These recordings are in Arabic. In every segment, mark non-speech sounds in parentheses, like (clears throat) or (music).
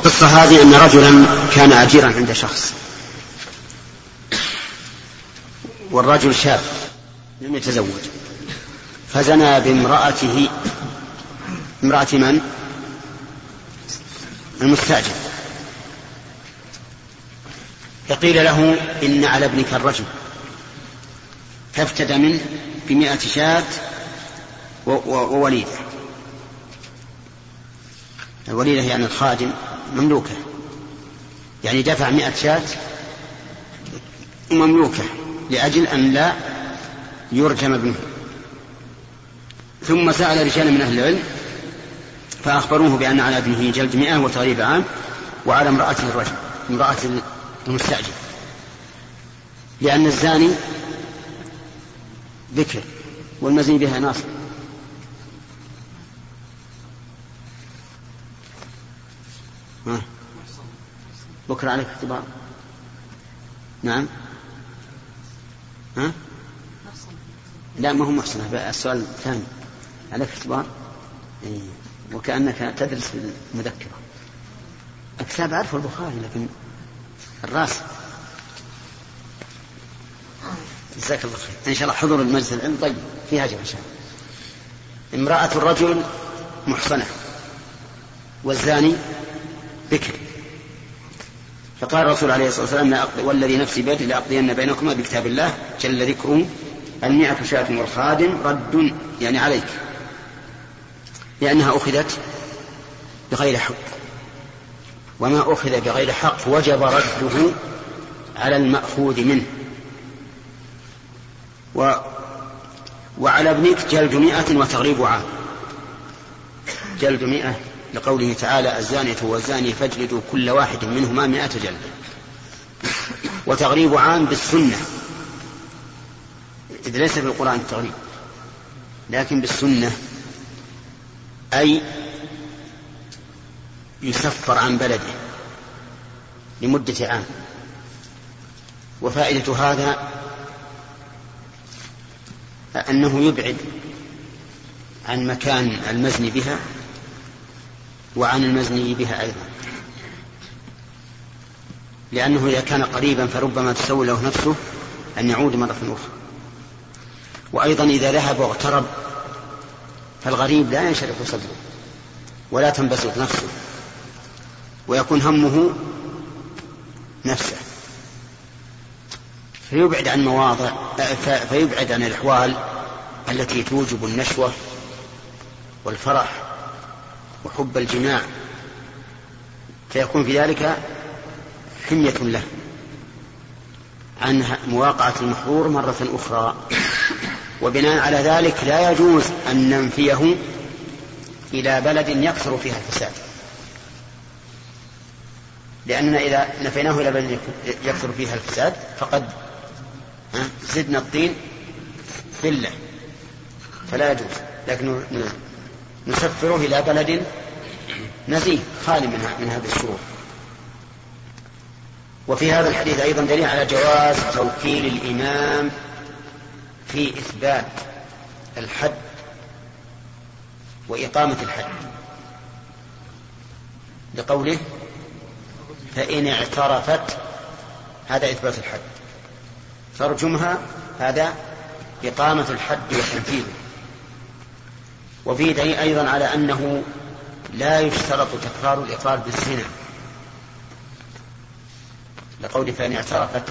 القصة هذه أن رجلا كان أجيرا عند شخص. والرجل شاب لم يتزوج. فزنى بامرأته امرأة من؟ المستأجر. فقيل له إن على ابنك الرجل. فافتدى منه بمئة شاة ووليدة. الوليدة يعني الخادم. مملوكة. يعني دفع مئة شاة مملوكة لأجل أن لا يرجم ابنه. ثم سأل رجال من أهل العلم فأخبروه بأن على ابنه جلد مئة وتغريب عام وعلى امرأته الرجل امرأة المستأجر. لأن الزاني ذكر والمزني بها ناصر. بكرة عليك اختبار. نعم. ها؟ لا ما هو محسنة السؤال الثاني. عليك اختبار؟ إيه. وكأنك تدرس في المذكرة. الكتاب أعرفه البخاري لكن الرأس. جزاك الله خير. إن شاء الله حضور المجلس العلم. طيب في أجر إن شاء الله امرأة الرجل محصنة. والزاني بكر. فقال الرسول عليه الصلاة والسلام والذي نفسي بيده لأقضين بينكما بكتاب الله جل ذكره المئة شاة والخادم رد يعني عليك لأنها أخذت بغير حق. وما أخذ بغير حق وجب رده على المأخوذ منه. و وعلى ابنك جلد مئة وتغريب عام. جلد مئة لقوله تعالى الزانية والزاني فاجلدوا كل واحد منهما مئة جلدة. وتغريب عام بالسنة. إذ ليس في القرآن التغريب. لكن بالسنة. أي يسفر عن بلده. لمدة عام. وفائدة هذا أنه يبعد عن مكان المزني بها وعن المزني بها أيضا. لأنه إذا كان قريبا فربما تسول له نفسه أن يعود مرة أخرى. وأيضا إذا ذهب واغترب فالغريب لا ينشرح صدره ولا تنبسط نفسه ويكون همه نفسه. فيبعد عن مواضع فيبعد عن الأحوال التي توجب النشوة والفرح وحب الجماع فيكون في ذلك حمية له عن مواقعة المحظور مرة أخرى. وبناء على ذلك لا يجوز أن ننفيه إلى بلد يكثر فيها الفساد. لأننا إذا نفيناه إلى بلد يكثر فيها الفساد فقد زدنا الطين ذلة فلا يجوز. لكن نسفره إلى بلد نزيه خالي من من هذا الشرور وفي هذا الحديث أيضا دليل على جواز توكيل الإمام في إثبات الحد وإقامة الحد. لقوله فإن اعترفت هذا إثبات الحد. فارجمها هذا إقامة الحد وتنفيذه وفيه دليل أيضا على أنه لا يشترط تكرار الإقرار بالزنا. لقول فإن اعترفت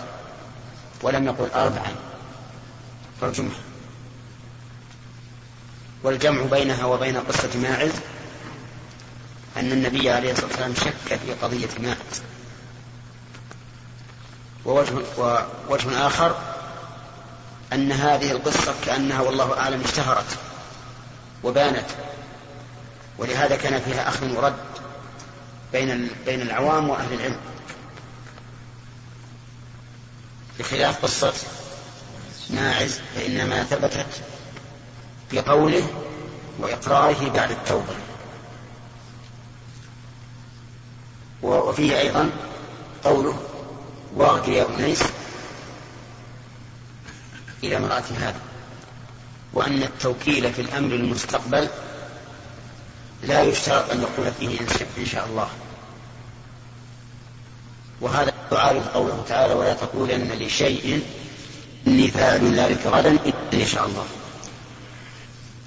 ولم يقل أربعا. فارجمها والجمع بينها وبين قصة ماعز أن النبي عليه الصلاة والسلام شك في قضية ماعز. ووجه, ووجه آخر أن هذه القصة كأنها والله أعلم اشتهرت. وبانت. ولهذا كان فيها أخذ ورد بين بين العوام وأهل العلم. بخلاف قصة ماعز فإنما ثبتت بقوله وإقراره بعد التوبة. وفيه أيضا قوله واغد يا أنيس إلى امرأة هذا. وأن التوكيل في الأمر المستقبل لا يشترط أن يقول فيه إن شاء الله. وهذا يعارض قوله تعالى ولا تقولن لشيء إني فاعل ذلك غدا إن شاء الله.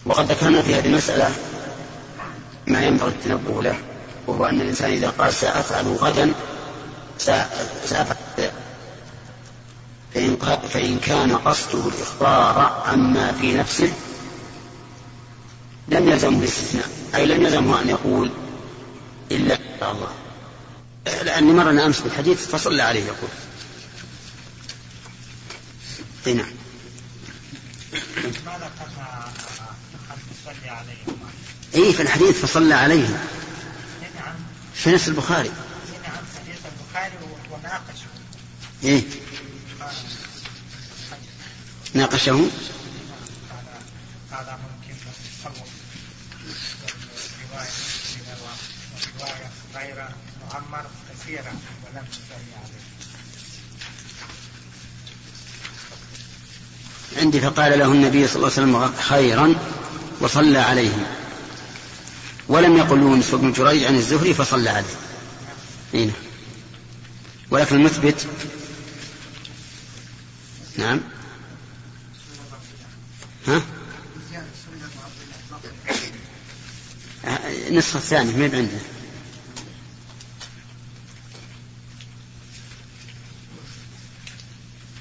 وقد ذكرنا في هذه المسألة ما ينبغي التنبه له وهو أن الإنسان إذا قال سأفعل غدا سأفعل فإن, فإن كان قصده الإخبار عما في نفسه لم يلزمه الاستثناء أي لم يلزمه أن يقول إلا الله. لأني مرنا أمس بالحديث فصلى عليه يقول. اي نعم. اي في الحديث فصلى عليه. في نفس البخاري. نعم حديث البخاري وناقشه إيه. ناقشه كثيرا ولم عليه عندي فقال له النبي صلى الله عليه وسلم خيرا وصلى عليه. ولم يقل يونس بن جريج عن الزهري فصلى عليه. ولكن المثبت نعم. ها؟ النسخة الثانية ما عنده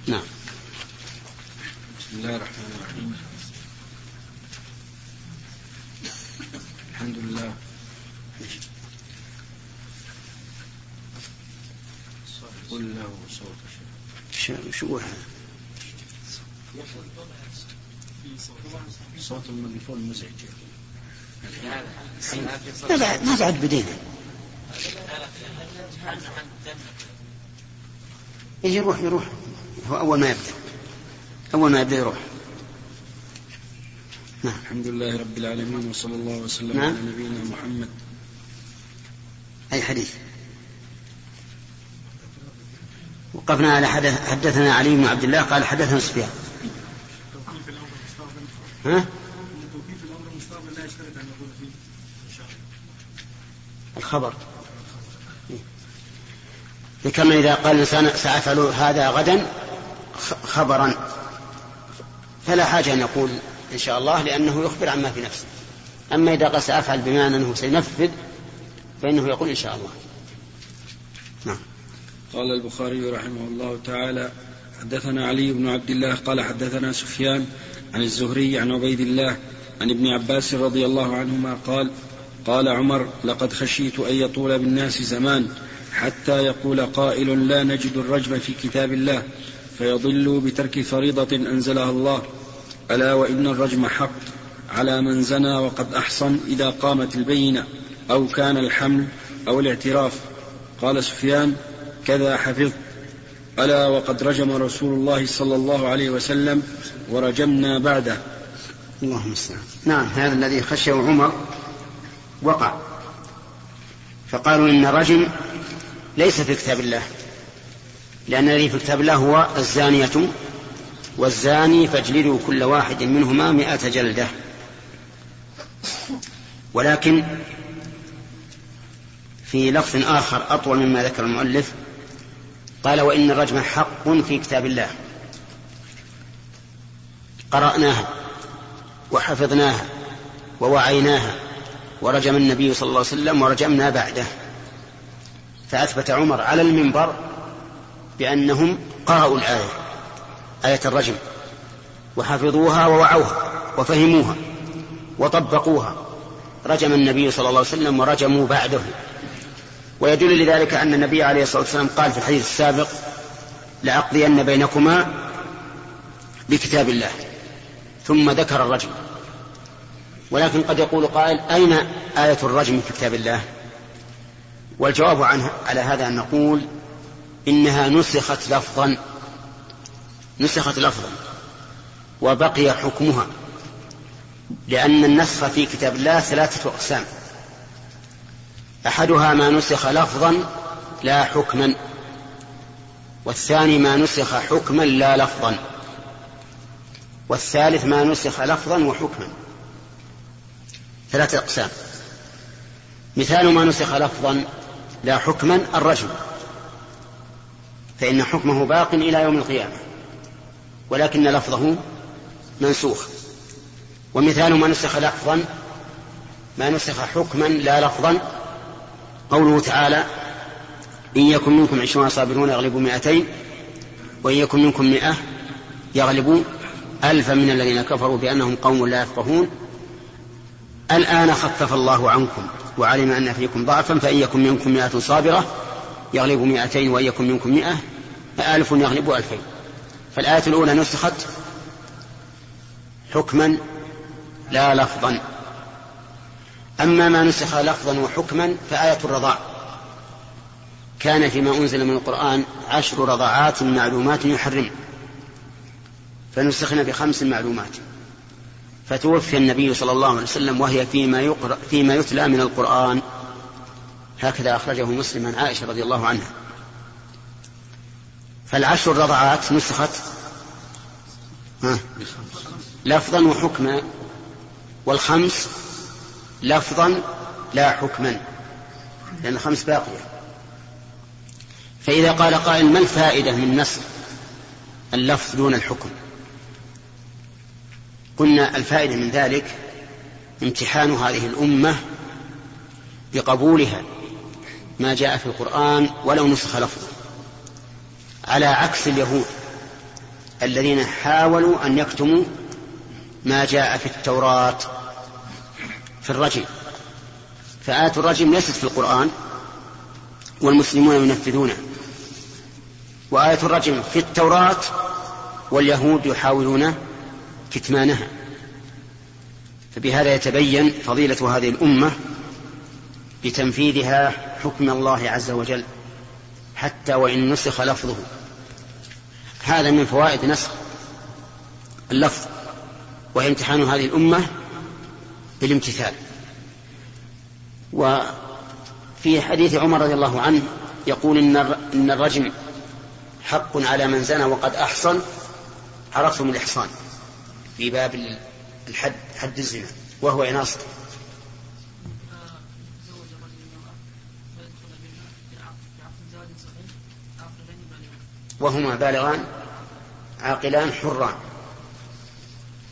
نعم بسم الله الرحمن الرحيم الحمد لله قل له صوت شو صوت الميكروفون مزعج بعد بدينا يجي يروح يروح. هو أول ما يبدأ. أول ما يبدأ يروح. نعم. الحمد لله رب العالمين وصلى الله وسلم نعم. على نبينا محمد. أي حديث؟ وقفنا على حدثنا علي بن عبد الله قال حدثنا سفيان. ها؟ الخبر. كما إذا قال الإنسان سأفعل هذا غدا خبرا. فلا حاجة أن يقول إن شاء الله لأنه يخبر عما في نفسه. أما إذا قال سأفعل بما أنه سينفذ فإنه يقول إن شاء الله. نعم. قال البخاري رحمه الله تعالى حدثنا علي بن عبد الله قال حدثنا سفيان عن الزهري عن عبيد الله عن ابن عباس رضي الله عنهما قال قال عمر لقد خشيت أن يطول بالناس زمان حتى يقول قائل لا نجد الرجم في كتاب الله فيضلوا بترك فريضة أنزلها الله. ألا وإن الرجم حق على من زنى وقد أحصن إذا قامت البينة أو كان الحمل أو الاعتراف. قال سفيان كذا حفظت. ألا وقد رجم رسول الله صلى الله عليه وسلم ورجمنا بعده. اللهم نعم هذا الذي خشيه عمر وقع. فقالوا إن الرجم ليس في كتاب الله لأن الذي في كتاب الله هو الزانية والزاني فاجلدوا كل واحد منهما مئة جلدة. ولكن في لفظ آخر أطول مما ذكر المؤلف قال وإن الرجم حق في كتاب الله قرأناها وحفظناها ووعيناها ورجم النبي صلى الله عليه وسلم ورجمنا بعده. فأثبت عمر على المنبر بأنهم قرأوا الآية آية الرجم. وحفظوها ووعوها وفهموها وطبقوها. رجم النبي صلى الله عليه وسلم ورجموا بعده. ويدل لذلك أن النبي عليه الصلاة والسلام قال في الحديث السابق لأقضين بينكما بكتاب الله ثم ذكر الرجم. ولكن قد يقول قائل أين آية الرجم في كتاب الله؟ والجواب عنها على هذا أن نقول إنها نسخت لفظا نسخت لفظا وبقي حكمها لأن النسخ في كتاب الله ثلاثة أقسام. أحدها ما نسخ لفظا لا حكما والثاني ما نسخ حكما لا لفظا والثالث ما نسخ لفظا وحكما. ثلاثة أقسام. مثال ما نسخ لفظا لا حكما الرجم. فإن حكمه باق إلى يوم القيامة ولكن لفظه منسوخ. ومثال ما نسخ لفظا ما نسخ حكما لا لفظا قوله تعالى إن يكن منكم عشرون صابرون يغلبوا مئتين وإن يكن منكم مئة يغلبوا ألفا من الذين كفروا بأنهم قوم لا يفقهون. الآن خفف الله عنكم وعلم أن فيكم ضعفا فإن يكن منكم مئة صابرة يغلب مئتين وإن يكن منكم مئة فألف يغلب ألفين. فالآية الأولى نسخت حكما لا لفظا. أما ما نسخ لفظا وحكما فآية الرضاع. كان فيما أنزل من القرآن عشر رضعات معلومات يحرم. فنسخنا بخمس معلومات. فتوفي النبي صلى الله عليه وسلم وهي فيما يقرأ فيما يتلى من القرآن. هكذا أخرجه مسلم عن عائشة رضي الله عنها. فالعشر رضعات نسخت. لفظا وحكما. والخمس لفظا لا حكما لأن الخمس باقية. فإذا قال قائل ما الفائدة من نسخ اللفظ دون الحكم؟ قلنا الفائدة من ذلك امتحان هذه الأمة بقبولها ما جاء في القرآن ولو نسخ لفظه على عكس اليهود الذين حاولوا أن يكتموا ما جاء في التوراة في الرجم فآية الرجم ليست في القرآن والمسلمون ينفذونه وآية الرجم في التوراة واليهود يحاولون كتمانها فبهذا يتبين فضيلة هذه الأمة بتنفيذها حكم الله عز وجل حتى وإن نسخ لفظه. هذا من فوائد نسخ اللفظ وهي امتحان هذه الأمة بالامتثال. وفي حديث عمر رضي الله عنه يقول إن الرجم حق على من زنى وقد أحصن عرفتم الإحصان. في باب الحد حد الزنا وهو إناصة وهما بالغان عاقلان حران.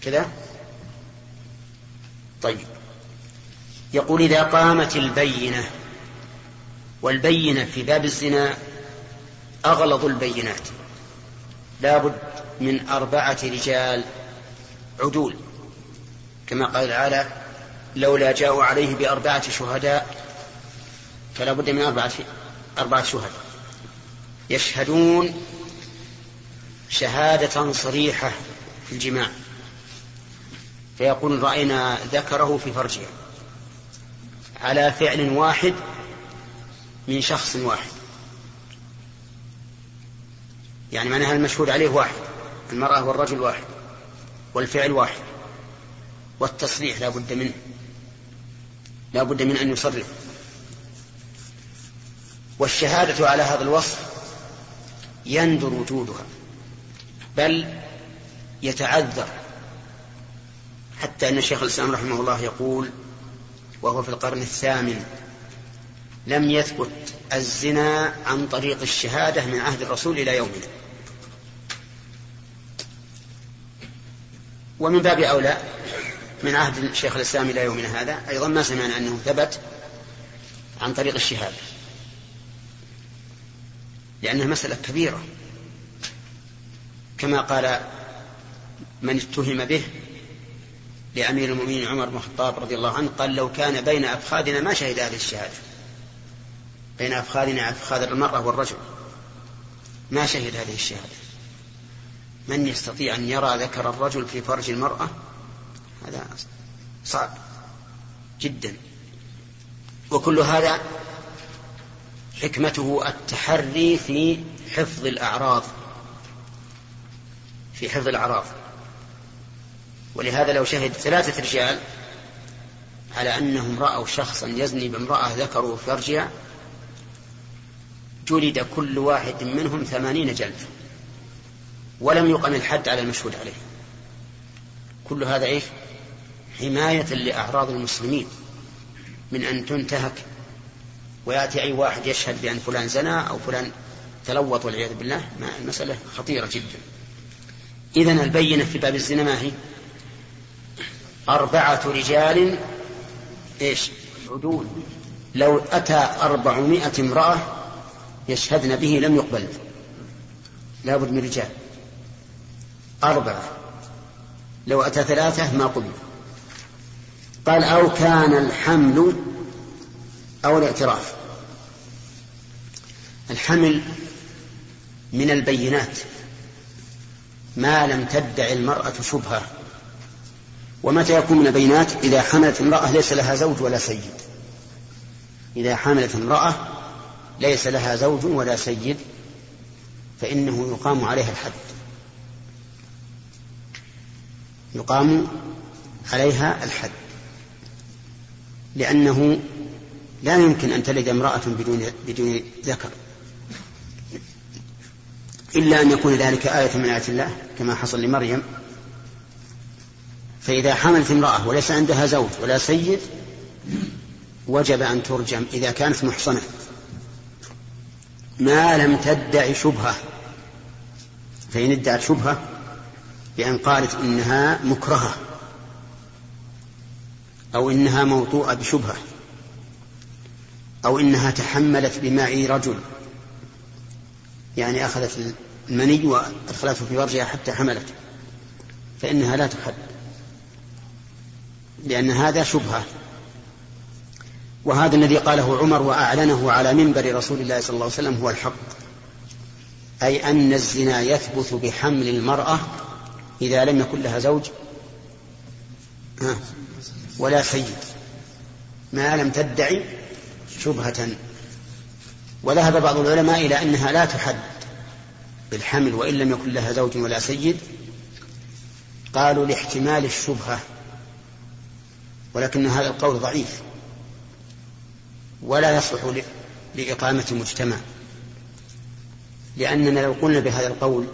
كذا؟ طيب. يقول إذا قامت البينة والبينة في باب الزنا أغلظ البينات. لابد من أربعة رجال عدول كما قال تعالى لولا جاءوا عليه بأربعة شهداء فلا بد من أربعة أربعة شهداء. يشهدون شهادة صريحة في الجماع. فيقول رأينا ذكره في فرجها على فعل واحد من شخص واحد. يعني معناها المشهود عليه واحد المرأة والرجل واحد. والفعل واحد. والتصريح لا بد منه. لا بد من أن يصرح. والشهادة على هذا الوصف يندر وجودها بل يتعذر. حتى أن الشيخ الإسلام رحمه الله يقول وهو في القرن الثامن لم يثبت الزنا عن طريق الشهادة من عهد الرسول إلى يومنا. ومن باب أولى من عهد الشيخ الإسلام إلى يومنا هذا أيضا ما سمعنا أنه ثبت عن طريق الشهادة لأنها مسألة كبيرة. كما قال من اتهم به لأمير المؤمنين عمر بن الخطاب رضي الله عنه قال لو كان بين أفخاذنا ما شهد هذه الشهادة بين أفخاذنا أفخاذ المرأة والرجل. ما شهد هذه الشهادة. من يستطيع أن يرى ذكر الرجل في فرج المرأة؟ هذا صعب جدا. وكل هذا حكمته التحري في حفظ الأعراض في حفظ الأعراض. ولهذا لو شهد ثلاثة رجال على أنهم رأوا شخصا يزني بامرأة ذكروا فرجها جلد كل واحد منهم ثمانين جلد ولم يقم الحد على المشهود عليه. كل هذا إيش؟ حماية لأعراض المسلمين من أن تنتهك ويأتي أي واحد يشهد بأن فلان زنى أو فلان تلوط والعياذ بالله. المسألة خطيرة جدا. إذا البينة في باب الزنا ما هي؟ أربعة رجال إيش؟ عدول. لو أتى أربعمائة امرأة يشهدن به لم يقبل. لابد من رجال. أربعة لو أتى ثلاثة ما قبل. قال أو كان الحمل أو الاعتراف. الحمل من البينات. ما لم تدع المرأة شبهة. ومتى يكون من البينات؟ إذا حملت امرأة ليس لها زوج ولا سيد. إذا حملت امرأة ليس لها زوج ولا سيد فإنه يقام عليها الحد. يقام عليها الحد لأنه لا يمكن أن تلد امرأة بدون بدون ذكر إلا أن يكون ذلك آية من آيات الله كما حصل لمريم. فإذا حملت امرأة وليس عندها زوج ولا سيد وجب أن ترجم إذا كانت محصنة. ما لم تدع شبهة فإن ادعت شبهة بأن قالت إنها مكرهة أو إنها موطوءة بشبهة أو إنها تحملت بماء رجل. يعني أخذت المني وأدخلته في فرجها حتى حملت فإنها لا تحد لأن هذا شبهة. وهذا الذي قاله عمر وأعلنه على منبر رسول الله صلى الله عليه وسلم هو الحق أي أن الزنا يثبت بحمل المرأة إذا لم يكن لها زوج ولا سيد ما لم تدعي شبهة. وذهب بعض العلماء إلى أنها لا تحد بالحمل وإن لم يكن لها زوج ولا سيد. قالوا لاحتمال الشبهة ولكن هذا القول ضعيف. ولا يصلح لإقامة مجتمع لأننا لو قلنا بهذا القول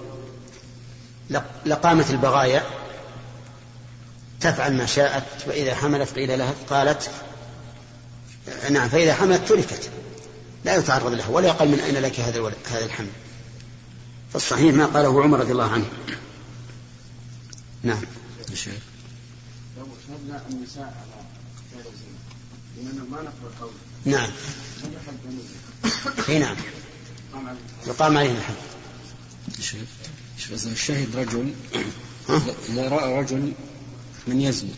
لقامت البغايا تفعل ما شاءت فإذا حملت قيل لها قالت نعم فإذا حملت تركت. لا يتعرض لها ولا يقال من أين لك هذا هذا الحمل. فالصحيح ما قاله عمر رضي الله عنه. نعم. الشيخ لو النساء على غير لأننا ما نقبل قوله. نعم. إي نعم. يقام عليهم الحد الشيخ الشاهد رجل إذا رأى رجل من يزني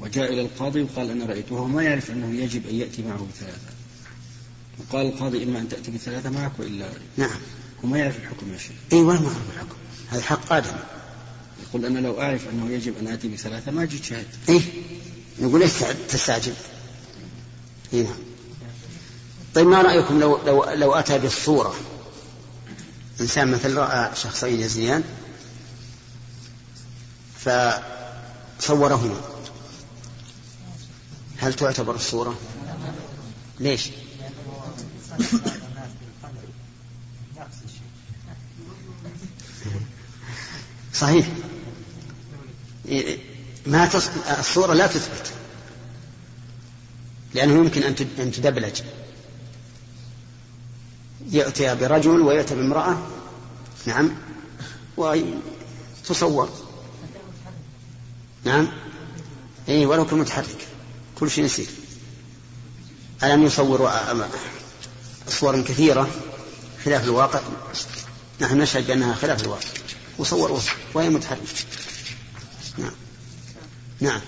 وجاء إلى القاضي وقال أنا رأيته وهو ما يعرف أنه يجب أن يأتي معه بثلاثة. وقال القاضي إما أن تأتي بثلاثة معك وإلا نعم. وما يعرف الحكم يا شيخ. ولا ما يعرف الحكم؟ هذا حق آدم. يقول أنا لو أعرف أنه يجب أن آتي بثلاثة ما جيت شهدت. إيه. نقول ليش تستعجل؟ إيه نعم. طيب ما رأيكم لو لو لو أتى بالصورة؟ إنسان مثل رأى شخصين يزنيان فصورهما هل تعتبر الصورة؟ ليش؟ صحيح ما. الصورة لا تثبت لأنه يمكن أن تدبلج يأتي برجل ويأتي بامرأة. نعم. وتصور. نعم. اي ولو كان متحرك. كل شيء يصير ألم يصوروا صور كثيرة خلاف الواقع؟ نحن نشهد بأنها خلاف الواقع. وصوروها وهي متحركة. نعم. نعم.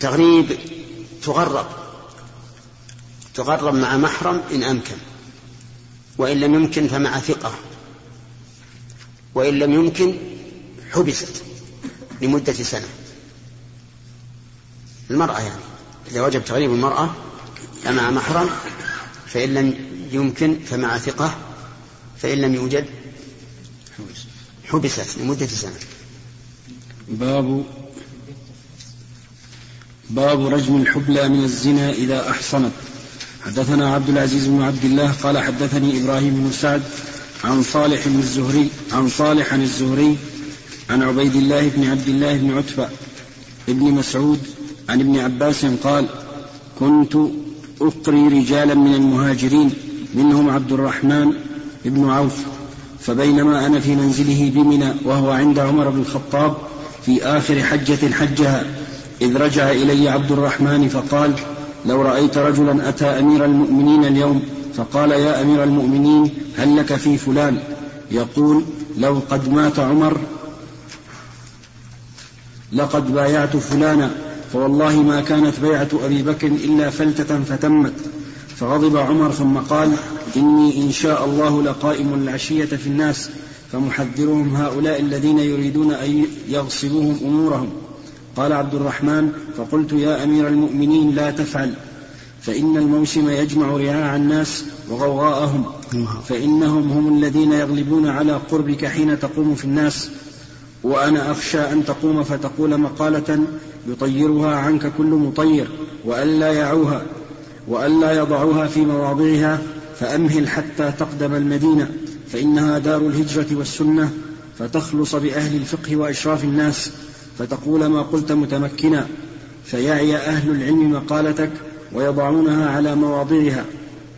تغريب تغرب. تغرب مع محرم إن أمكن. وإن لم يمكن فمع ثقة. وإن لم يمكن حبست لمدة سنة. المرأة يعني. إذا وجب تغريب المرأة فمع محرم فإن لم يمكن فمع ثقة فإن لم يوجد حبست لمدة سنة. باب باب رجم الحبلى من الزنا إذا أحصنت. حدثنا عبد العزيز بن عبد الله قال حدثني إبراهيم بن سعد عن صالح بن الزهري عن صالح عن الزهري عن عبيد الله بن عبد الله بن عتبة ابن مسعود عن ابن عباس قال كنت أقري رجالا من المهاجرين منهم عبد الرحمن بن عوف فبينما أنا في منزله بمنى وهو عند عمر بن الخطاب في آخر حجة حجها إذ رجع إلي عبد الرحمن فقال لو رأيت رجلا أتى أمير المؤمنين اليوم فقال يا أمير المؤمنين هل لك في فلان؟ يقول لو قد مات عمر لقد بايعت فلانا فوالله ما كانت بيعة أبي بكر إلا فلتة فتمت. فغضب عمر ثم قال إني إن شاء الله لقائم العشية في الناس فمحذرهم هؤلاء الذين يريدون أن يغصبوهم أمورهم. قال عبد الرحمن فقلت يا أمير المؤمنين لا تفعل فإن الموسم يجمع رعاع الناس وغوغاءهم فإنهم هم الذين يغلبون على قربك حين تقوم في الناس وأنا أخشى أن تقوم فتقول مقالة يطيرها عنك كل مطير وألا يعوها وألا يضعوها في مواضعها فأمهل حتى تقدم المدينة فإنها دار الهجرة والسنة فتخلص بأهل الفقه وأشراف الناس. فتقول ما قلت متمكنا فيعي أهل العلم مقالتك ويضعونها على مواضعها.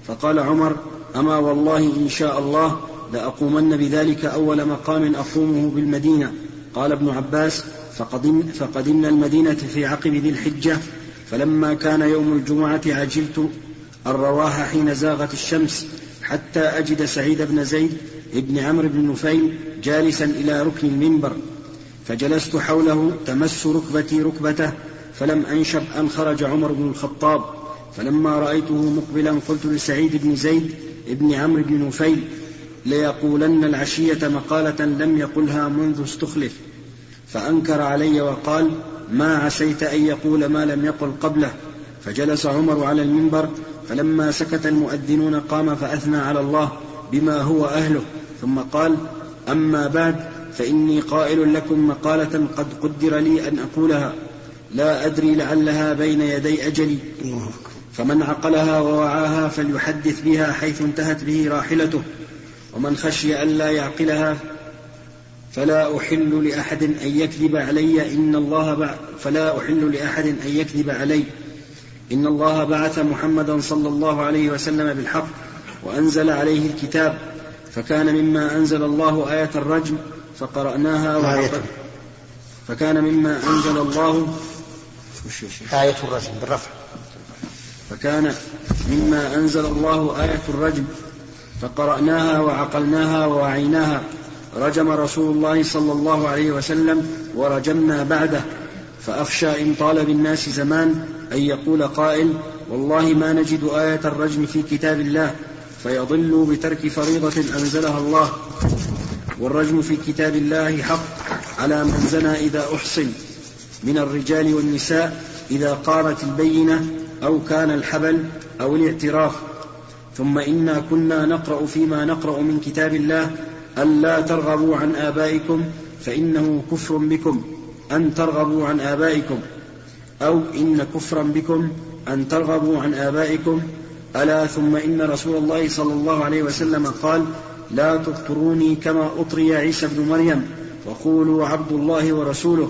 فقال عمر أما والله إن شاء الله لأقومن بذلك أول مقام أقومه بالمدينة. قال ابن عباس فقدم فقدمنا المدينة في عقب ذي الحجة فلما كان يوم الجمعة عجلت الرواح حين زاغت الشمس حتى أجد سعيد بن زيد ابن عمرو بن نفيل جالسا إلى ركن المنبر. فجلست حوله تمس ركبتي ركبته فلم أنشب أن خرج عمر بن الخطاب. فلما رأيته مقبلا قلت لسعيد بن زيد ابن عمرو بن نفيل ليقولن العشية مقالة لم يقلها منذ استخلف. فأنكر علي وقال ما عسيت أن يقول ما لم يقل قبله. فجلس عمر على المنبر فلما سكت المؤذنون قام فأثنى على الله بما هو أهله ثم قال أما بعد فإني قائل لكم مقالة قد قدر لي أن أقولها. لا أدري لعلها بين يدي أجلي. فمن عقلها ووعاها فليحدث بها حيث انتهت به راحلته. ومن خشي ألا يعقلها فلا أحل لأحد أن يكذب علي. إن الله فلا أحل لأحد أن يكذب علي. إن الله بعث محمدا صلى الله عليه وسلم بالحق وأنزل عليه الكتاب. فكان مما أنزل الله آية الرجم. فقرأناها وعقل فكان مما أنزل الله آية الرجم بالرفع. فكان مما أنزل الله آية الرجم. فقرأناها وعقلناها ووعيناها. رجم رسول الله صلى الله عليه وسلم ورجمنا بعده. فأخشى إن طال بالناس زمان أن يقول قائل والله ما نجد آية الرجم في كتاب الله. فيضلوا بترك فريضة أنزلها الله. والرجم في كتاب الله حق على من زنى إذا أحصن من الرجال والنساء إذا قامت البينة أو كان الحبل أو الاعتراف. ثم إنا كنا نقرأ فيما نقرأ من كتاب الله ألا ترغبوا عن آبائكم فإنه كفر بكم أن ترغبوا عن آبائكم. أو إن كفرا بكم أن ترغبوا عن آبائكم. ألا ثم إن رسول الله صلى الله عليه وسلم قال لا تطروني كما أطري عيسى بن مريم وقولوا عبد الله ورسوله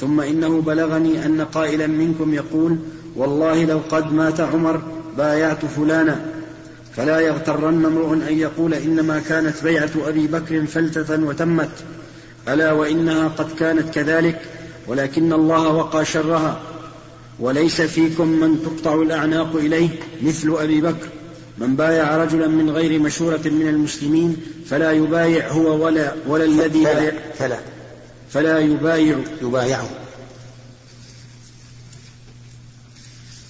ثم إنه بلغني أن قائلا منكم يقول والله لو قد مات عمر بايعت فلانا. فلا يغترن امرؤ أن يقول إنما كانت بيعة أبي بكر فلتة وتمت. ألا وإنها قد كانت كذلك ولكن الله وقى شرها. وليس فيكم من تقطع الأعناق إليه مثل أبي بكر. من بايع رجلا من غير مشورة من المسلمين فلا يبايع هو ولا ولا الذي فلا فلا, فلا يبايع. يبايعه.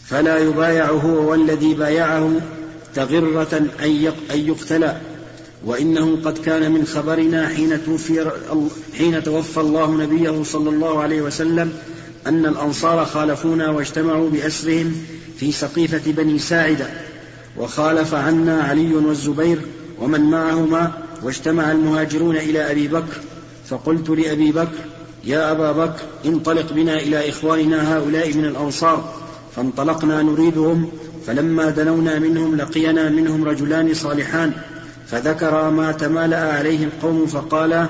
فلا يبايع هو والذي بايعه تغرة أن يقتلى. وإنه قد كان من خبرنا حين توفي حين توفى الله نبيه صلى الله عليه وسلم أن الأنصار خالفونا واجتمعوا بأسرهم في سقيفة بني ساعدة. وخالف عنا علي والزبير ومن معهما واجتمع المهاجرون إلى أبي بكر. فقلت لأبي بكر يا أبا بكر انطلق بنا إلى إخواننا هؤلاء من الأنصار. فانطلقنا نريدهم فلما دنونا منهم لقينا منهم رجلان صالحان. فذكر ما تمالأ عليه القوم فقال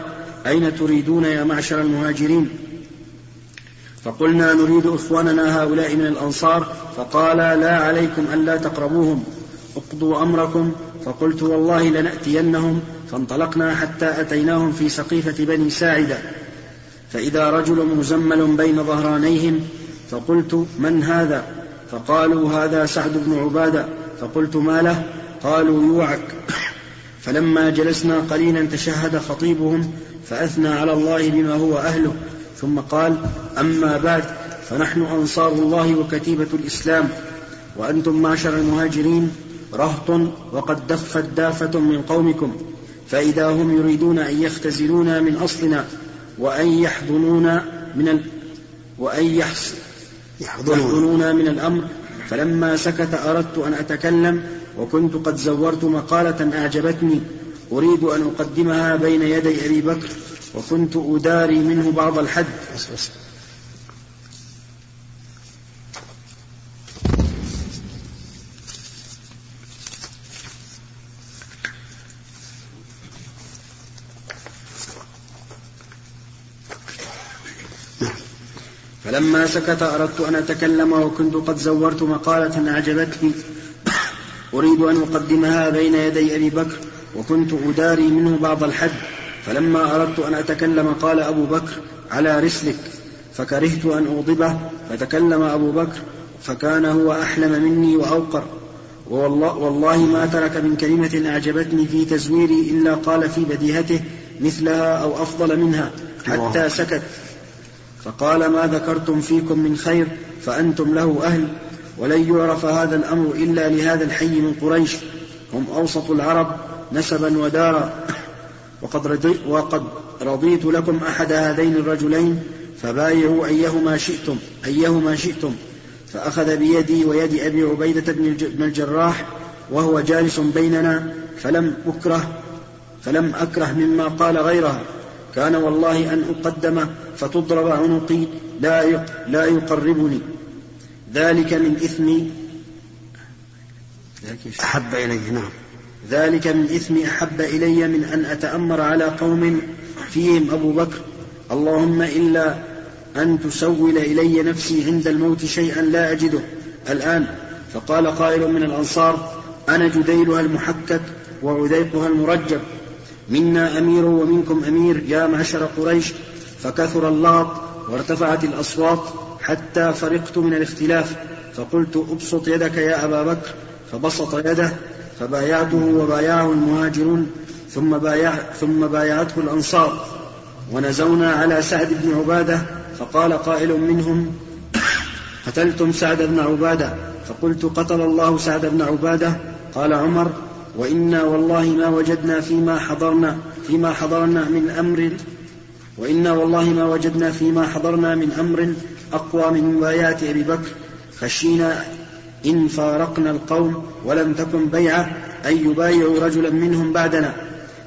أين تريدون يا معشر المهاجرين؟ فقلنا نريد إخواننا هؤلاء من الأنصار. فقال لا عليكم ألا تقربوهم. اقضوا أمركم فقلت والله لنأتينهم فانطلقنا حتى أتيناهم في سقيفة بني ساعدة. فإذا رجل مزمل بين ظهرانيهم فقلت من هذا؟ فقالوا هذا سعد بن عبادة. فقلت ما له؟ قالوا يوعك. فلما جلسنا قليلا تشهد خطيبهم فأثنى على الله بما هو أهله. ثم قال أما بعد فنحن أنصار الله وكتيبة الإسلام. وأنتم معشر المهاجرين رهط وقد دفت دافة من قومكم فإذا هم يريدون أن يختزلونا من أصلنا وأن يحضنونا من ال... وأن يحس... يحضنونا. من الأمر. فلما سكت أردت أن أتكلم وكنت قد زورت مقالة أعجبتني. أريد أن أقدمها بين يدي أبي بكر وكنت أداري منه بعض الحد. فلما سكت أردت أن أتكلم وكنت قد زورت مقالة أعجبتني. أريد أن أقدمها بين يدي أبي بكر وكنت أداري منه بعض الحد. فلما أردت أن أتكلم قال أبو بكر على رسلك. فكرهت أن أغضبه فتكلم أبو بكر فكان هو أحلم مني وأوقر. والله, والله ما ترك من كلمة أعجبتني في تزويري إلا قال في بديهته مثلها أو أفضل منها حتى سكت. فقال ما ذكرتم فيكم من خير فأنتم له أهل ولن يعرف هذا الأمر إلا لهذا الحي من قريش. هم أوسط العرب نسبا ودارا. وقد, رضي وقد رضيت لكم أحد هذين الرجلين فبايعوا أيهما شئتم أيهما شئتم. فأخذ بيدي ويد أبي عبيدة بن الجراح وهو جالس بيننا فلم أكره فلم أكره مما قال غيرها. كان والله أن أقدم فتضرب عنقي لا لا يقربني. ذلك من إثمي أحب إليه نعم. ذلك من إثمي أحب إلي من أن أتأمر على قوم فيهم أبو بكر. اللهم إلا أن تسول إلي نفسي عند الموت شيئا لا أجده. الآن فقال قائل من الأنصار أنا جديلها المحكك وعذيقها المرجب. منا أمير ومنكم أمير يا معشر قريش. فكثر اللغط وارتفعت الأصوات حتى فرقت من الاختلاف. فقلت أبسط يدك يا أبا بكر. فبسط يده. فبايعته وبايعه المهاجرون. ثم بايع ثم بايعته الأنصار. ونزونا على سعد بن عبادة. فقال قائل منهم قتلتم سعد بن عبادة. فقلت قتل الله سعد بن عبادة. قال عمر وإنا والله ما وجدنا فيما حضرنا فيما حضرنا من أمر وإنا والله ما وجدنا فيما حضرنا من أمر أقوى من مبايعة أبي بكر خشينا إن فارقنا القوم ولم تكن بيعة أن يبايعوا رجلا منهم بعدنا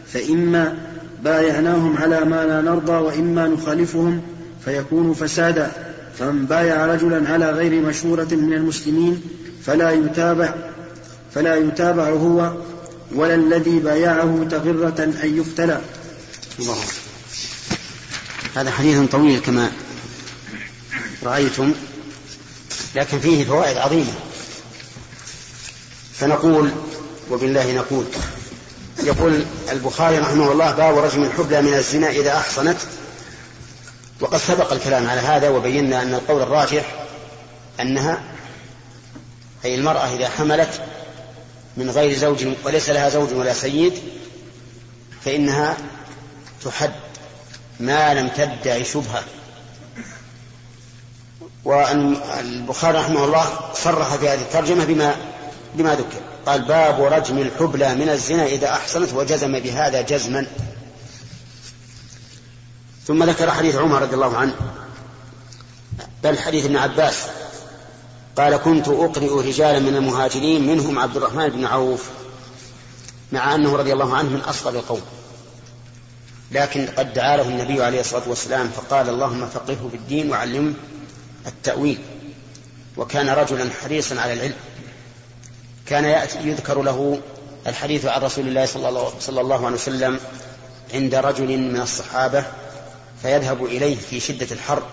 فإما بايعناهم على ما لا نرضى وإما نخالفهم فيكون فسادا فمن بايع رجلا على غير مشورة من المسلمين فلا يتابع فلا يتابع هو ولا الذي بايعه تغرة أن يقتلى الله. هذا حديث طويل كما رأيتم لكن فيه فوائد عظيمة. فنقول وبالله نقول يقول البخاري رحمه الله باب رجم الحبلى من الزنا إذا أحصنت وقد سبق الكلام على هذا وبينا أن القول الراجح أنها أي المرأة إذا حملت من غير زوج وليس لها زوج ولا سيد فإنها تحد ما لم تدعي شبهة. وأن البخاري رحمه الله صرح في هذه الترجمة بما بما ذكر. قال باب رجم الحبلى من الزنا إذا أحصنت وجزم بهذا جزما. ثم ذكر حديث عمر رضي الله عنه بل حديث ابن عباس. قال كنت أقرئ رجالا من المهاجرين منهم عبد الرحمن بن عوف مع أنه رضي الله عنه من أصغر القوم. لكن قد دعا له النبي عليه الصلاة والسلام فقال اللهم فقهه في الدين وعلمه التأويل. وكان رجلا حريصا على العلم. كان يأتي يذكر له الحديث عن رسول الله صلى الله عليه وسلم عند رجل من الصحابة فيذهب إليه في شدة الحر.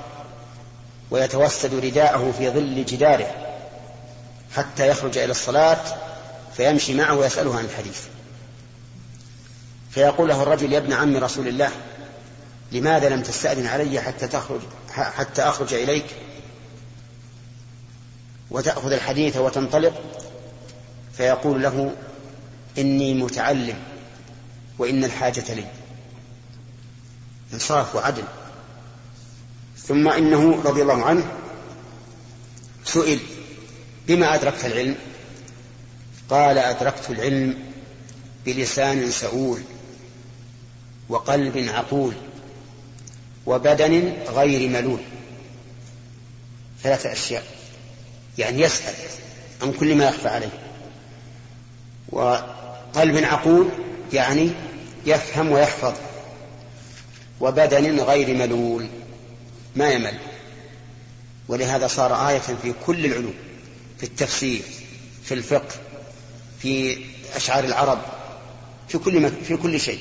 ويتوسد رداءه في ظل جداره حتى يخرج إلى الصلاة فيمشي معه ويسأله عن الحديث. فيقول له الرجل يا ابن عم رسول الله لماذا لم تستأذن علي حتى تخرج حتى أخرج إليك وتأخذ الحديث وتنطلق؟ فيقول له إني متعلم وإن الحاجة لي. إنصاف وعدل. ثم إنه رضي الله عنه سئل بما أدركت العلم؟ قال أدركت العلم بلسان سؤول وقلب عقول وبدن غير ملول. ثلاثة أشياء يعني يسأل عن كل ما يخفى عليه. وقلب عقول يعني يفهم ويحفظ وبدن غير ملول. ما يمل. ولهذا صار آية في كل العلوم في التفسير في الفقه في أشعار العرب في كل في كل شيء.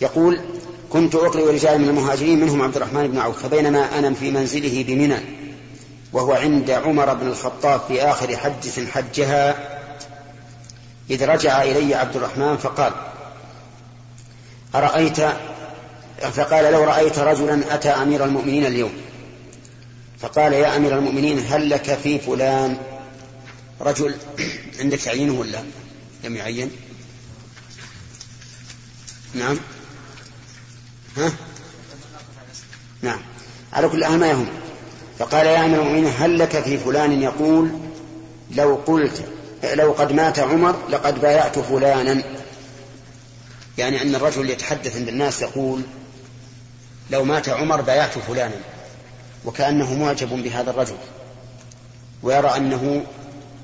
يقول كنت أقرئ رجال من المهاجرين منهم عبد الرحمن بن عوف فبينما أنا في منزله بمنى وهو عند عمر بن الخطاب في آخر حجة حجها إذ رجع إلي عبد الرحمن فقال أرأيت فقال لو رأيت رجلا أتى أمير المؤمنين اليوم. فقال يا أمير المؤمنين هل لك في فلان رجل عندك تعيينه ولا؟ لم يعين. نعم. ها؟ نعم. على كل ما يهم. فقال يا أمير المؤمنين هل لك في فلان يقول لو قلت لو قد مات عمر لقد بايعت فلانا. يعني أن الرجل يتحدث عند الناس يقول لو مات عمر بايعت فلانا وكأنه معجب بهذا الرجل ويرى أنه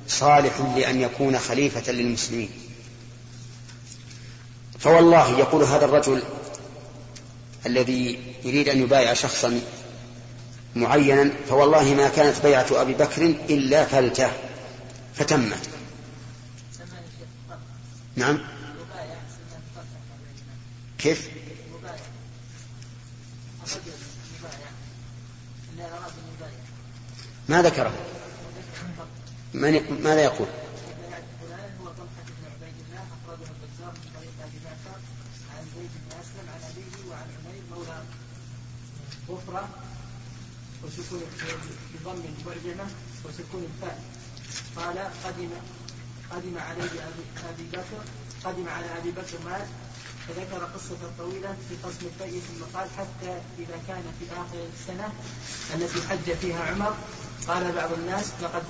صالح لأن يكون خليفة للمسلمين. فوالله يقول هذا الرجل الذي يريد أن يبايع شخصا معينا فوالله ما كانت بيعة أبي بكر إلا فلتة فتمت. نعم. كيف؟ ما ذكره. من ماذا يقول؟ وسكون بضم المرجمة وسكون الفاء. قال قدم قدم عليه أبي بكر قدم على أبي بكر مات فذكر قصة طويلة في قسم الفيء ثم قال حتى إذا كان في آخر السنة التي حج فيها عمر. قال بعض الناس لقد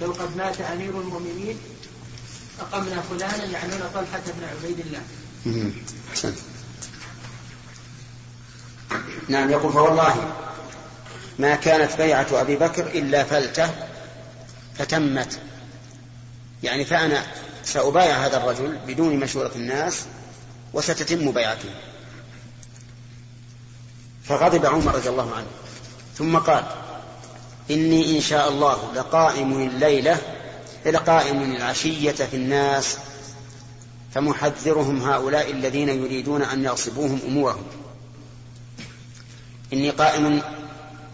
لو قد مات أمير المؤمنين أقمنا فلانا يعنون طلحة بن عبيد الله. أحسنت. نعم يقول فوالله ما كانت بيعة أبي بكر إلا فلتة فتمت يعني فأنا سأبايع هذا الرجل بدون مشورة الناس وستتم بيعته فغضب عمر رضي الله عنه ثم قال إني إن شاء الله لقائم الليلة لقائم العشية في الناس فمحذرهم هؤلاء الذين يريدون أن يغصبوهم أمورهم. إني قائم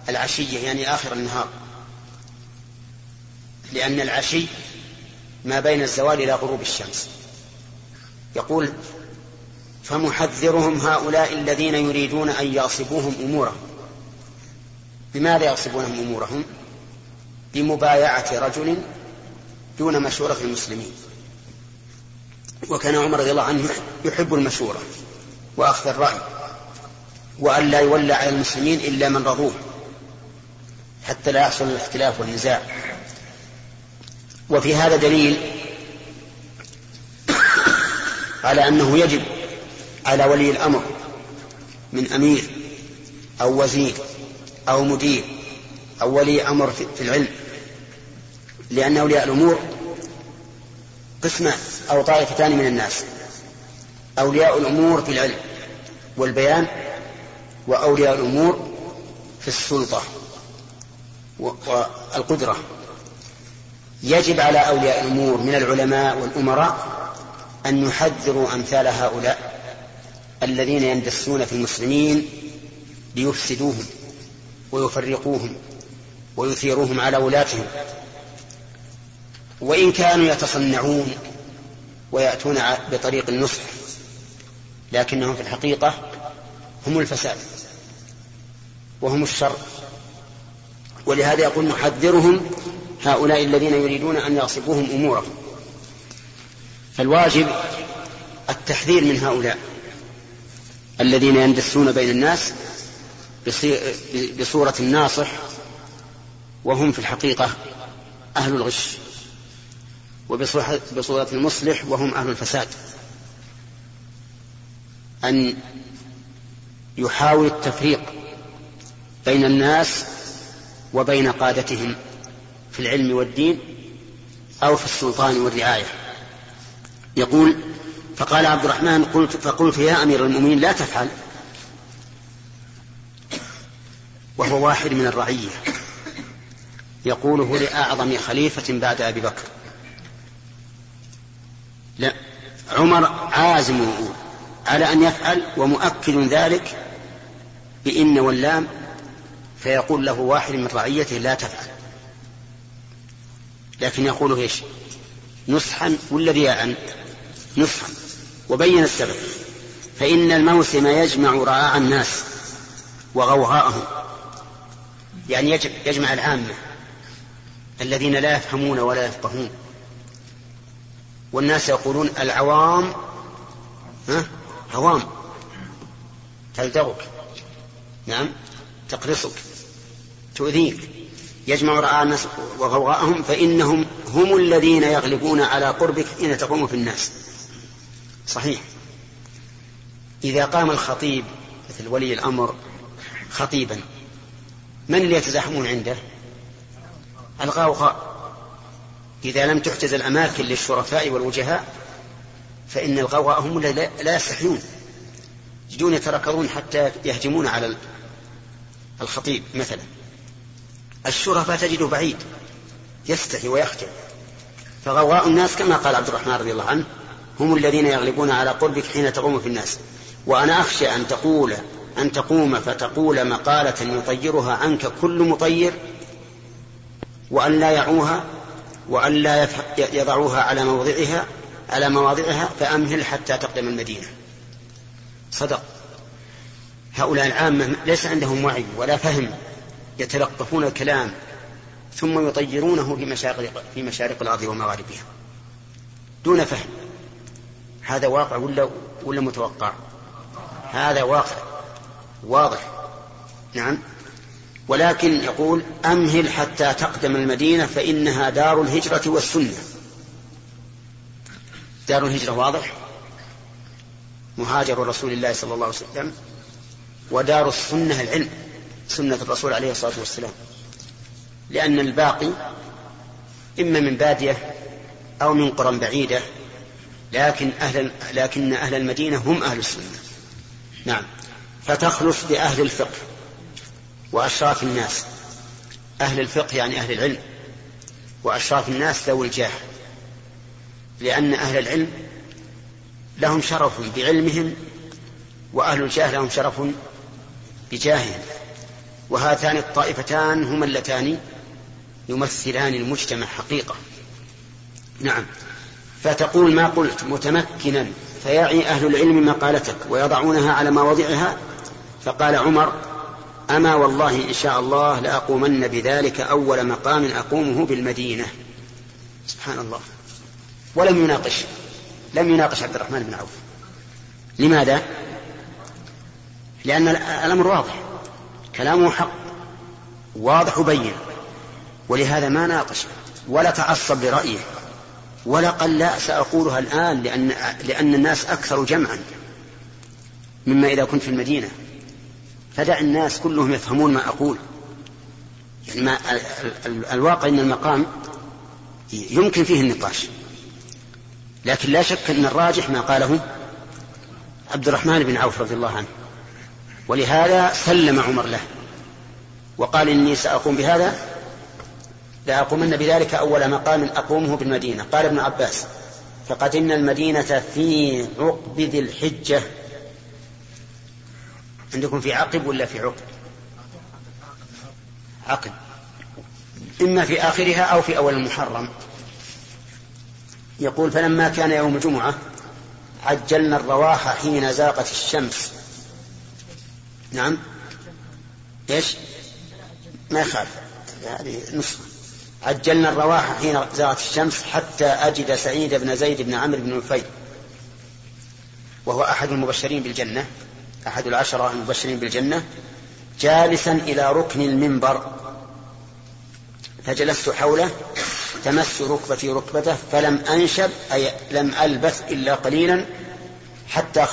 العشية يعني آخر النهار. لأن العشي ما بين الزوال إلى غروب الشمس. يقول فمحذرهم هؤلاء الذين يريدون أن يغصبوهم أمورهم. بماذا يغصبونهم أمورهم؟ بمبايعة رجل دون مشورة المسلمين. وكان عمر رضي الله عنه يحب المشورة وأخذ الرأي وأن لا يولى على المسلمين إلا من رضوه حتى لا يحصل الاختلاف والنزاع. وفي هذا دليل على أنه يجب على ولي الأمر من أمير أو وزير أو مدير. أو ولي أمر في العلم. لأن أولياء الأمور قسمان أو طائفتان من الناس. أولياء الأمور في العلم والبيان وأولياء الأمور في السلطة والقدرة. يجب على أولياء الأمور من العلماء والأمراء أن يحذروا أمثال هؤلاء الذين يندسون في المسلمين ليفسدوهم. ويفرقوهم ويثيروهم على ولاتهم. وإن كانوا يتصنعون ويأتون بطريق النصح لكنهم في الحقيقة هم الفساد وهم الشر. ولهذا يقول نحذرهم هؤلاء الذين يريدون أن يغصبوهم أمورهم. فالواجب التحذير من هؤلاء الذين يندسون بين الناس بصورة الناصح وهم في الحقيقة أهل الغش وبصورة المصلح وهم أهل الفساد. أن يحاول التفريق بين الناس وبين قادتهم في العلم والدين أو في السلطان والرعاية. يقول فقال عبد الرحمن قلت فقلت يا أمير المؤمنين لا تفعل. وهو واحد من الرعية. يقوله لأعظم خليفة بعد أبي بكر. لا عمر عازم على أن يفعل ومؤكد ذلك بإن واللام فيقول له واحد من رعيته لا تفعل. لكن يقول إيش؟ نصحا ولا رياء؟ نصحا. وبين السبب فإن الموسم يجمع رعاع الناس وغوغاءهم. يعني يجمع العامة الذين لا يفهمون ولا يفقهون. والناس يقولون العوام ها؟ عوام. تلدغك. نعم. تقرصك. تؤذيك. يجمع رعاء الناس وغوغاءهم فإنهم هم الذين يغلبون على قربك حين تقوم في الناس. صحيح. إذا قام الخطيب مثل ولي الأمر خطيبا من اللي يتزاحمون عنده؟ الغوغاء. إذا لم تحجز الأماكن للشرفاء والوجهاء فإن الغوغاء هم لا يستحيون. يجدون يتركضون حتى يهجمون على الخطيب مثلا. الشرفاء تجده بعيد يستحي ويخجل فغواء الناس كما قال عبد الرحمن رضي الله عنه هم الذين يغلبون على قربك حين تقوم في الناس. وأنا أخشى أن تقول أن تقوم فتقول مقالة يطيرها عنك كل مطير وأن لا يعوها وأن لا يضعوها على موضعها على مواضعها فأمهل حتى تقدم المدينة. صدق. هؤلاء العامة ليس عندهم وعي ولا فهم يتلقفون الكلام ثم يطيرونه في مشارق في مشارق الأرض ومغاربها. دون فهم. هذا واقع ولا ولا متوقع؟ هذا واقع. واضح. نعم. ولكن يقول أمهل حتى تقدم المدينة فإنها دار الهجرة والسنة. دار الهجرة واضح؟ مهاجر رسول الله صلى الله عليه وسلم ودار السنة العلم سنة الرسول عليه الصلاة والسلام. لأن الباقي إما من بادية أو من قرى بعيدة لكن أهل لكن أهل المدينة هم أهل السنة. نعم. فتخلص بأهل الفقه وأشراف الناس. أهل الفقه يعني أهل العلم وأشراف الناس ذوي الجاه لأن أهل العلم لهم شرف بعلمهم وأهل الجاه لهم شرف بجاههم. وهاتان الطائفتان هما اللتان يمثلان المجتمع حقيقة. نعم. فتقول ما قلت متمكنا فيعي أهل العلم مقالتك ويضعونها على مواضعها فقال عمر أما والله إن شاء الله لأقومن بذلك أول مقام أقومه بالمدينة. سبحان الله. ولم يناقش لم يناقش عبد الرحمن بن عوف. لماذا؟ لأن الأمر واضح. كلامه حق واضح وبين. ولهذا ما ناقش ولا تعصب لرأيه. ولا قال لا سأقولها الآن لأن, لأن الناس أكثر جمعا مما إذا كنت في المدينة. فدع الناس كلهم يفهمون ما أقول. يعني ما الواقع أن المقام يمكن فيه النقاش. لكن لا شك أن الراجح ما قاله عبد الرحمن بن عوف رضي الله عنه. ولهذا سلم عمر له. وقال إني سأقوم بهذا لأقومن بذلك أول مقام أقومه بالمدينة. قال ابن عباس فقدمنا المدينة في عقب ذي الحجة. عندكم في عقب ولا في عقب؟ عقب. إما في آخرها أو في أول المحرم. يقول فلما كان يوم الجمعة عجلنا الرواح حين زاغت الشمس. نعم. إيش؟ ما يخالف. هذه نصف عجلنا الرواح حين زاغت الشمس حتى أجد سعيد بن زيد بن عمرو بن نفيل وهو أحد المبشرين بالجنة. أحد العشرة المبشرين بالجنة جالسا إلى ركن المنبر فجلست حوله تمس ركبتي ركبته فلم أنشب أي لم ألبث إلا قليلا حتى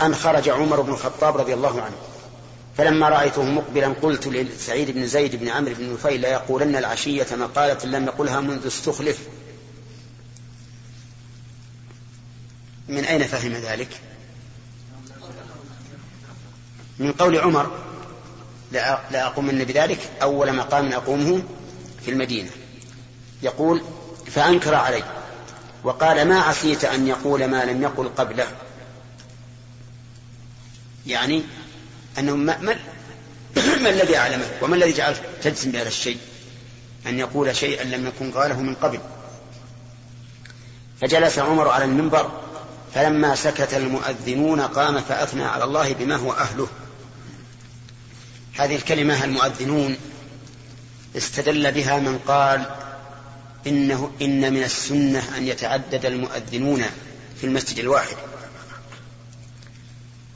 أن خرج عمر بن الخطاب رضي الله عنه. فلما رأيته مقبلا قلت لسعيد بن زيد بن عمرو بن نفيل لا يقولن العشية مقالة لم يقلها منذ استخلف. من أين فهم ذلك؟ من قول عمر لا أقومن بذلك أول مقام أقومه في المدينة. يقول فأنكر علي وقال ما عصيت أن يقول ما لم يقل قبله. يعني أنه ما, ما, (clears throat) ما الذي أعلمه وما الذي جعل تجزم بهذا الشيء؟ أن يقول شيئا لم يكن قاله من قبل. فجلس عمر على المنبر فلما سكت المؤذنون قام فأثنى على الله بما هو أهله. هذه الكلمة المؤذنون استدل بها من قال إنه إن من السنة أن يتعدد المؤذنون في المسجد الواحد.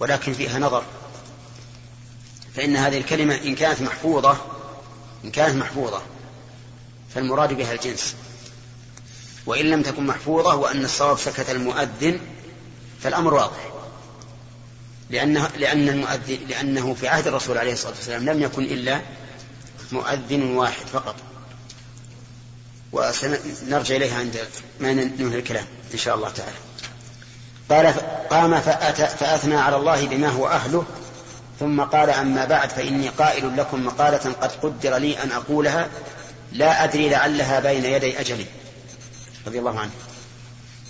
ولكن فيها نظر فإن هذه الكلمة إن كانت محفوظة إن كانت محفوظة فالمراد بها الجنس. وإن لم تكن محفوظة وأن الصواب سكت المؤذن فالأمر واضح. لأنه, لأن المؤذن لأنه في عهد الرسول عليه الصلاة والسلام لم يكن إلا مؤذن واحد فقط. وسنرجع إليها عند ما ننهي الكلام إن شاء الله تعالى. قال قام فأثنى على الله بما هو أهله ثم قال أما بعد فإني قائل لكم مقالة قد قدر لي أن أقولها لا أدري لعلها بين يدي أجلي. رضي الله عنه.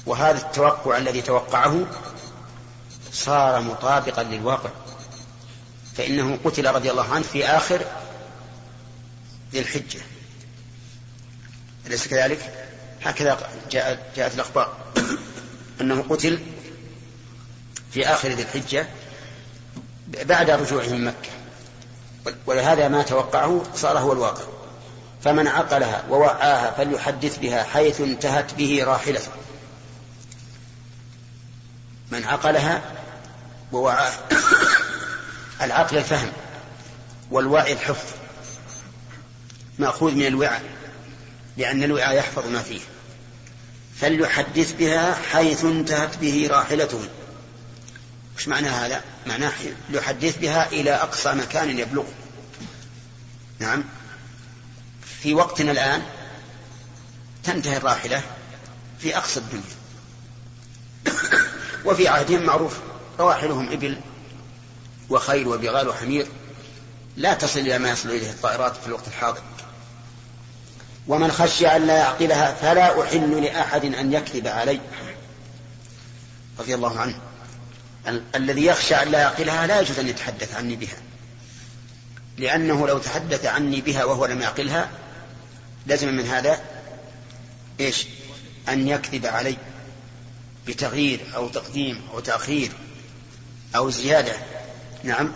وهذا التوقع الذي توقعه صار مطابقا للواقع. فإنه قتل رضي الله عنه في آخر ذي الحجة. أليس كذلك؟ هكذا جاءت, جاءت الأخبار. أنه قتل في آخر ذي الحجة بعد رجوعه من مكة. ولهذا ما توقعه صار هو الواقع. فمن عقلها ووعاها فليحدث بها حيث انتهت به راحلته. من عقلها ووعاها العقل الفهم والوعي الحفظ مأخوذ من الوعاء لأن الوعاء يحفظ ما فيه. فليحدث بها حيث انتهت به راحلته. وش معنى هذا؟ معناه ليحدث بها إلى أقصى مكان يبلغ. نعم. في وقتنا الآن تنتهي الراحلة في أقصى الدنيا. (coughs) وفي عهدهم معروف. رواحلهم إبل وخيل وبغال وحمير لا تصل إلى ما يصل إليه الطائرات في الوقت الحاضر. ومن خشي أن لا يعقلها فلا أحل لأحد أن يكذب علي رضي الله عنه. الذي يخشى أن لا يعقلها لا يجوز أن يتحدث عني بها. لأنه لو تحدث عني بها وهو لم يعقلها لزم من هذا إيش؟ أن يكذب علي بتغيير أو تقديم أو تأخير. أو زيادة. نعم.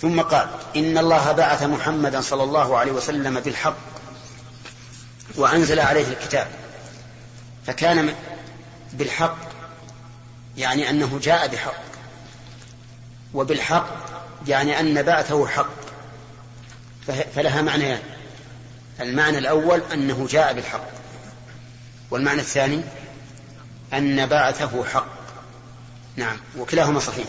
ثم قال إن الله بعث محمدا صلى الله عليه وسلم بالحق وأنزل عليه الكتاب. فكان بالحق يعني أنه جاء بحق. وبالحق يعني أن بعثه حق. فلها معنيان. المعنى الأول أنه جاء بالحق. والمعنى الثاني أن بعثه حق. نعم. وكلاهما صحيح.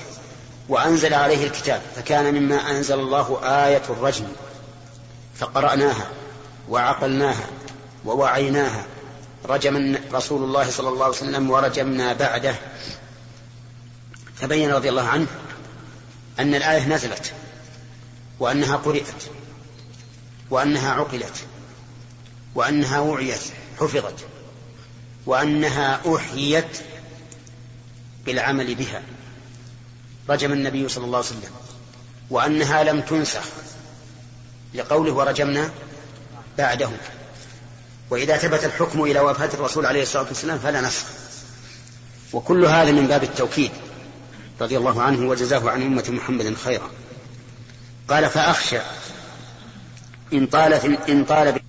وأنزل عليه الكتاب فكان مما أنزل الله آية الرجم فقرأناها وعقلناها ووعيناها. رجم رسول الله صلى الله عليه وسلم ورجمنا بعده. فبين رضي الله عنه أن الآية نزلت وأنها قرئت وأنها عقلت وأنها وعيت حفظت وأنها أحيت بالعمل بها. رجم النبي صلى الله عليه وسلم وأنها لم تنسخ لقوله ورجمنا بعده. وإذا ثبت الحكم إلى وفاة الرسول عليه الصلاة والسلام فلا نسخ. وكل هذا من باب التوكيد رضي الله عنه وجزاه عن أمة محمد خيرا. قال فأخشى إن طال إن طال